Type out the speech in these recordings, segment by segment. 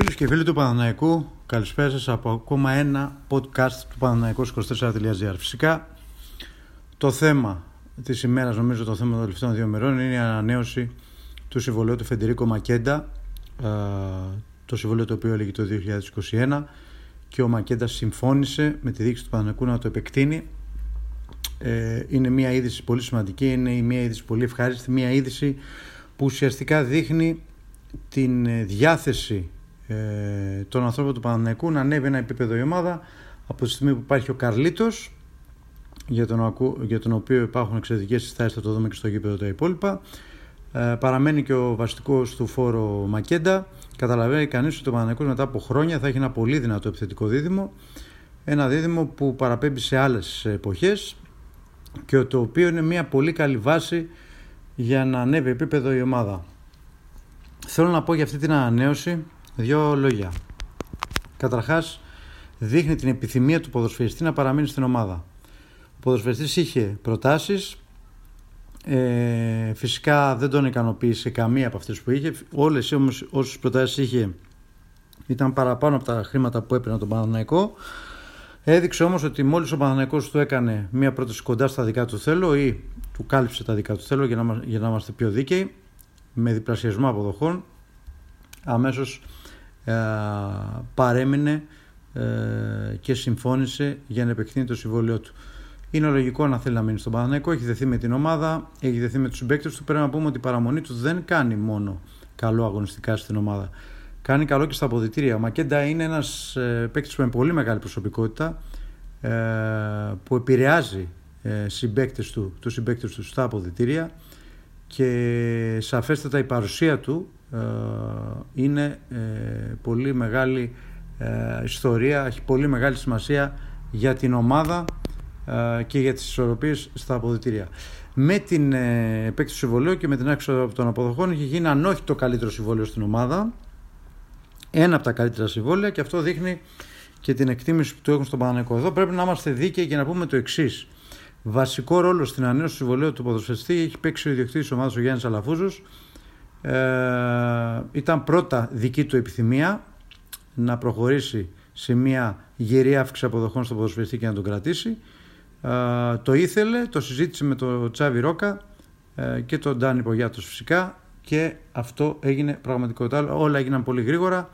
Φίλους και φίλοι του Παναναϊκού, καλησπέρα σας από ακόμα ένα podcast του Παναναϊκού24.gr. Φυσικά, το θέμα της ημέρας, νομίζω το θέμα των τελευταίων δύο μερών, είναι η ανανέωση του συμβολέου του Φεντερίκο Μακέντα, το συμβολέο το οποίο έλεγε το 2021 και ο Μακέντα συμφώνησε με τη δίκηση του Παναναϊκού να το επεκτείνει. Ε, είναι μια είδηση πολύ σημαντική, είναι μια είδηση πολύ ευχάριστη, μια είδηση που ουσιαστικά δείχνει την ε, διάθεση ε, των ανθρώπων του Παναναϊκού να ανέβει ένα επίπεδο η ομάδα από τη στιγμή που υπάρχει ο Καρλίτος για τον, για τον οποίο υπάρχουν εξαιρετικές συστάσεις, θα το δούμε και στο γήπεδο τα υπόλοιπα. Ε, παραμένει και ο βασικός του φόρο Μακέντα. Καταλαβαίνει κανείς ότι ο Παναναϊκός μετά από χρόνια θα έχει ένα πολύ δυνατό επιθετικό δίδυμο. Ένα δίδυμο που παραπέμπει σε άλλες εποχές και το οποίο είναι μια πολύ καλή βάση για να ανέβει επίπεδο η ομάδα. Θέλω να πω για αυτή την ανανέωση Δύο λόγια. Καταρχάς, δείχνει την επιθυμία του ποδοσφαιριστή να παραμείνει στην ομάδα. Ο ποδοσφαιριστής είχε προτάσεις, ε, φυσικά δεν τον ικανοποίησε καμία από αυτές που είχε. Όλες όμως όσες προτάσεις είχε ήταν παραπάνω από τα χρήματα που έπαιρνε τον Παναναϊκό. Έδειξε όμως ότι μόλις ο Παναναϊκός του έκανε μία πρόταση κοντά στα δικά του θέλω ή του κάλυψε τα δικά του θέλω για να, για να είμαστε πιο δίκαιοι με διπλασιασμό αποδοχών αμέσως ε, παρέμεινε ε, και συμφώνησε για να επεκτείνει το συμβόλαιό του. Είναι λογικό να θέλει να μείνει στον Παναθηναϊκό, έχει δεθεί με την ομάδα, έχει δεθεί με τους συμπαίκτες του. Πρέπει να πούμε ότι η παραμονή του δεν κάνει μόνο καλό αγωνιστικά στην ομάδα. Κάνει καλό και στα αποδητήρια. Ο Μακέντα είναι ένας ε, παίκτης με πολύ μεγάλη προσωπικότητα ε, που επηρεάζει ε, συμπαίκτες του, τους συμπαίκτες του στα αποδητήρια και σαφέστατα η παρουσία του ε, είναι ε, πολύ μεγάλη ε, ιστορία, έχει πολύ μεγάλη σημασία για την ομάδα και για τις ισορροπίες στα αποδητήρια. Με την επέκτηση του συμβολέου και με την άξιο των αποδοχών έχει γίνει αν όχι το καλύτερο συμβόλαιο στην ομάδα, ένα από τα καλύτερα συμβόλαια και αυτό δείχνει και την εκτίμηση που του έχουν στον Παναναϊκό. Εδώ πρέπει να είμαστε δίκαιοι και να πούμε το εξής. Βασικό ρόλο στην ανέωση του συμβολέου του ποδοσφαιριστή έχει παίξει ο ιδιοκτήτης τη ομάδας ο Γιάννης Αλαφούζος, ε, ήταν πρώτα δική του επιθυμία να προχωρήσει σε μια γερή αύξηση αποδοχών στο ποδοσφαιριστή και να τον κρατήσει. Ε, το ήθελε, το συζήτησε με τον Τσάβι Ρόκα ε, και τον Ντάνι Πογιάτος φυσικά και αυτό έγινε πραγματικότητα. Όλα έγιναν πολύ γρήγορα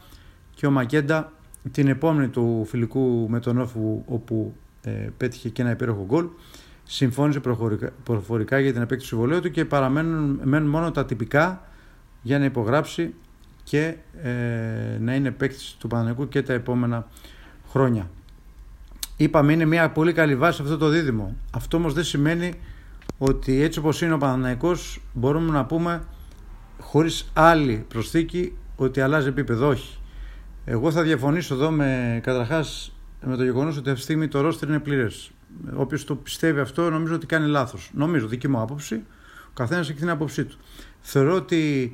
και ο Μακέντα την επόμενη του φιλικού με τον Όφου όπου ε, πέτυχε και ένα υπέροχο γκολ συμφώνησε προφορικά για την επέκτηση του συμβολέου του και παραμένουν μένουν μόνο τα τυπικά για να υπογράψει και ε, να είναι παίκτης του Παναγενικού και τα επόμενα χρόνια. Είπαμε είναι μια πολύ καλή βάση αυτό το δίδυμο. Αυτό όμως δεν σημαίνει ότι έτσι όπως είναι ο Παναναϊκός μπορούμε να πούμε χωρίς άλλη προσθήκη ότι αλλάζει επίπεδο. Όχι. Εγώ θα διαφωνήσω εδώ με καταρχάς με το γεγονός ότι αυτή τη στιγμή το ρόστερ είναι πλήρες. Όποιος το πιστεύει αυτό νομίζω ότι κάνει λάθος. Νομίζω, δική μου άποψη. Ο καθένας έχει την άποψή του. Θεωρώ ότι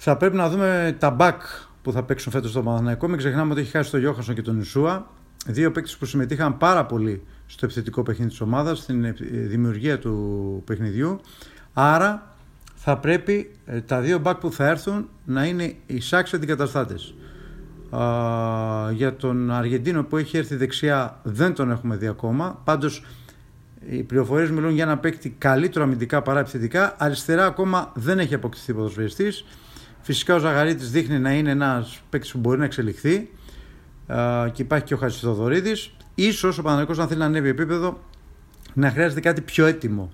θα πρέπει να δούμε τα back που θα παίξουν φέτος στο Παναθηναϊκό. Μην ξεχνάμε ότι έχει χάσει τον Γιώχανσον και τον Ισούα. Δύο παίκτες που συμμετείχαν πάρα πολύ στο επιθετικό παιχνίδι της ομάδας, στην ε, δημιουργία του παιχνιδιού. Άρα θα πρέπει ε, τα δύο back που θα έρθουν να είναι εισάξιοι αντικαταστάτες. Για τον Αργεντίνο που έχει έρθει δεξιά δεν τον έχουμε δει ακόμα. Πάντως οι πληροφορίες μιλούν για ένα παίκτη καλύτερο αμυντικά παρά επιθετικά. Αριστερά ακόμα δεν έχει αποκτηθεί ποδοσφαιριστής. Φυσικά ο Ζαγαρίτης δείχνει να είναι ένας παίκτης που μπορεί να εξελιχθεί και υπάρχει και ο Χατζηθοδωρίδης. σω ο Παναγενικό, να θέλει να ανέβει επίπεδο, να χρειάζεται κάτι πιο έτοιμο.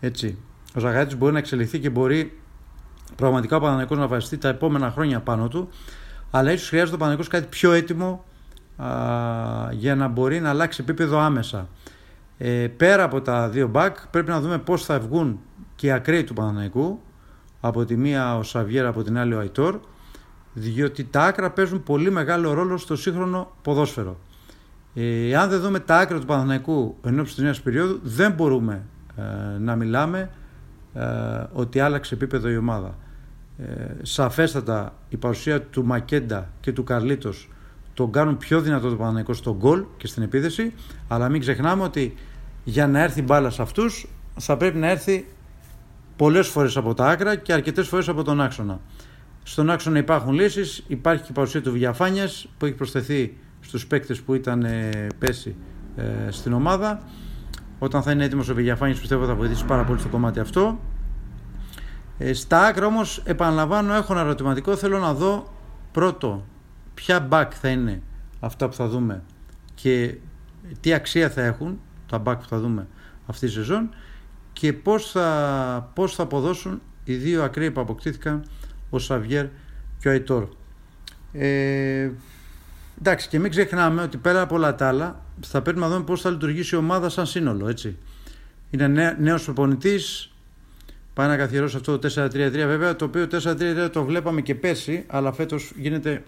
Έτσι. Ο Ζαγαρίτης μπορεί να εξελιχθεί και μπορεί πραγματικά ο Παναγενικό να βασιστεί τα επόμενα χρόνια πάνω του. Αλλά ίσως χρειάζεται ο Παναγενικό κάτι πιο έτοιμο α, για να μπορεί να αλλάξει επίπεδο άμεσα. Ε, πέρα από τα δύο μπακ πρέπει να δούμε πώς θα βγουν και οι ακραίοι του Παναναϊκού από τη μία ο Σαβιέρα, από την άλλη ο Αϊτόρ, διότι τα άκρα παίζουν πολύ μεγάλο ρόλο στο σύγχρονο ποδόσφαιρο. Ε, αν δεν δούμε τα άκρα του Παναθηναϊκού ενώ της νέας περίοδου, δεν μπορούμε ε, να μιλάμε ε, ότι άλλαξε επίπεδο η ομάδα. Ε, σαφέστατα η παρουσία του Μακέντα και του Καρλίτος τον κάνουν πιο δυνατό το Παναθηναϊκό στον γκολ και στην επίδεση, αλλά μην ξεχνάμε ότι για να έρθει μπάλα σε αυτούς θα πρέπει να έρθει πολλές φορές από τα άκρα και αρκετές φορές από τον άξονα. Στον άξονα υπάρχουν λύσεις, υπάρχει και η παρουσία του Βιαφάνιας που έχει προσθεθεί στους παίκτες που ήταν ε, πέσει ε, στην ομάδα. Όταν θα είναι έτοιμος ο Βιαφάνιας πιστεύω θα βοηθήσει πάρα πολύ στο κομμάτι αυτό. Ε, στα άκρα όμως επαναλαμβάνω έχω ένα ερωτηματικό θέλω να δω πρώτο ποια back θα είναι αυτά που θα δούμε και τι αξία θα έχουν τα back που θα δούμε αυτή τη σεζόν και πώς θα, πώς θα αποδώσουν οι δύο ακραίοι που αποκτήθηκαν ο Σαβιέρ και ο Αϊτόρ. Ε, εντάξει και μην ξεχνάμε ότι πέρα από όλα τα άλλα θα πρέπει να δούμε πώς θα λειτουργήσει η ομάδα σαν σύνολο έτσι. Είναι νέ, νέος προπονητής, πάει να καθιερώσει αυτό το 4-3-3 βέβαια το οποίο 4-3-3 το βλέπαμε και πέρσι αλλά φέτος γίνεται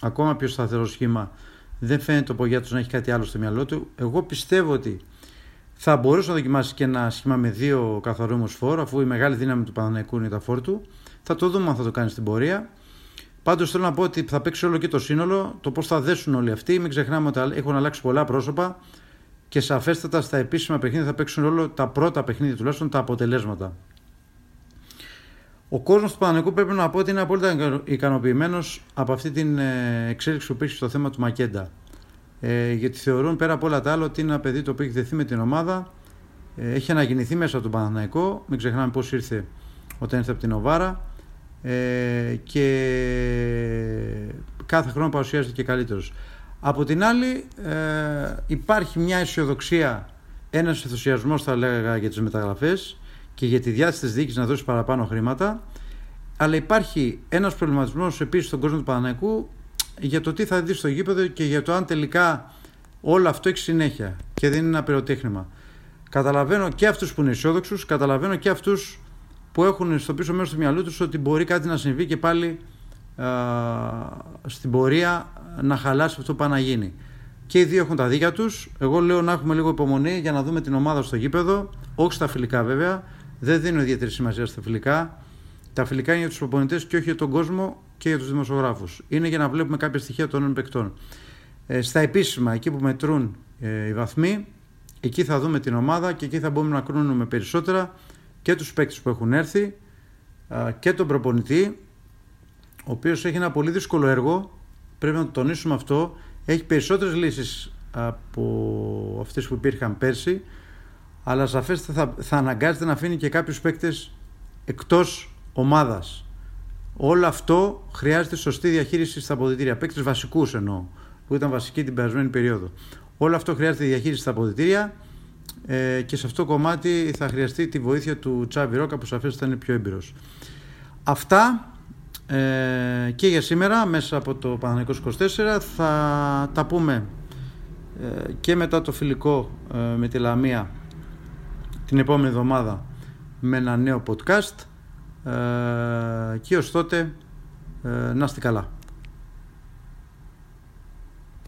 ακόμα πιο σταθερό σχήμα δεν φαίνεται ο Πογιάτος να έχει κάτι άλλο στο μυαλό του εγώ πιστεύω ότι θα μπορούσες να δοκιμάσεις και ένα σχήμα με δύο καθαρού φόρου, αφού η μεγάλη δύναμη του Παναναϊκού είναι τα φόρ του. Θα το δούμε αν θα το κάνεις στην πορεία. Πάντως θέλω να πω ότι θα παίξει όλο και το σύνολο, το πώς θα δέσουν όλοι αυτοί. Μην ξεχνάμε ότι έχουν αλλάξει πολλά πρόσωπα και σαφέστατα στα επίσημα παιχνίδια θα παίξουν όλο τα πρώτα παιχνίδια τουλάχιστον τα αποτελέσματα. Ο κόσμος του Παναναϊκού πρέπει να πω ότι είναι απόλυτα ικανοποιημένος από αυτή την ε, εξέλιξη που υπήρχε στο θέμα του Μακέντα ε, γιατί θεωρούν πέρα από όλα τα άλλα ότι είναι ένα παιδί το οποίο έχει δεθεί με την ομάδα, ε, έχει αναγεννηθεί μέσα από τον Παναθηναϊκό, μην ξεχνάμε πώς ήρθε όταν ήρθε από την Οβάρα ε, και κάθε χρόνο παρουσιάζεται και καλύτερος. Από την άλλη ε, υπάρχει μια αισιοδοξία, ένας ενθουσιασμός θα λέγα για τις μεταγραφές και για τη διάθεση της διοίκησης να δώσει παραπάνω χρήματα αλλά υπάρχει ένας προβληματισμός επίσης στον κόσμο του Παναθηναϊκού για το τι θα δεις στο γήπεδο και για το αν τελικά όλο αυτό έχει συνέχεια και δεν είναι ένα πυροτέχνημα. Καταλαβαίνω και αυτούς που είναι αισιόδοξους, καταλαβαίνω και αυτούς που έχουν στο πίσω μέρος του μυαλού τους ότι μπορεί κάτι να συμβεί και πάλι α, στην πορεία να χαλάσει αυτό που πάει να γίνει. Και οι δύο έχουν τα δίκια τους. Εγώ λέω να έχουμε λίγο υπομονή για να δούμε την ομάδα στο γήπεδο. Όχι στα φιλικά βέβαια. Δεν δίνω ιδιαίτερη σημασία στα φιλικά. Τα φιλικά είναι για τους προπονητές και όχι για τον κόσμο και για τους δημοσιογράφους. Είναι για να βλέπουμε κάποια στοιχεία των νέων παικτών. Ε, στα επίσημα, εκεί που μετρούν ε, οι βαθμοί, εκεί θα δούμε την ομάδα και εκεί θα μπορούμε να κρίνουμε περισσότερα και τους παίκτες που έχουν έρθει και τον προπονητή, ο οποίος έχει ένα πολύ δύσκολο έργο. Πρέπει να το τονίσουμε αυτό. Έχει περισσότερες λύσεις από αυτές που υπήρχαν πέρσι, αλλά σαφέστατα θα, θα αναγκάζεται να αφήνει και κάποιους παίκτες εκτός ομάδας. Όλο αυτό χρειάζεται σωστή διαχείριση στα αποδητήρια. Παίκτες βασικούς εννοώ, που ήταν βασικοί την περασμένη περίοδο. Όλο αυτό χρειάζεται διαχείριση στα αποδητήρια ε, και σε αυτό το κομμάτι θα χρειαστεί τη βοήθεια του Τσάβι Ρόκα που σαφέστατα είναι πιο έμπειρος. Αυτά ε, και για σήμερα μέσα από το Παναγενικό 24 θα τα πούμε ε, και μετά το φιλικό ε, με τη Λαμία την επόμενη εβδομάδα με ένα νέο podcast ε, και ως τότε ε, να είστε καλά.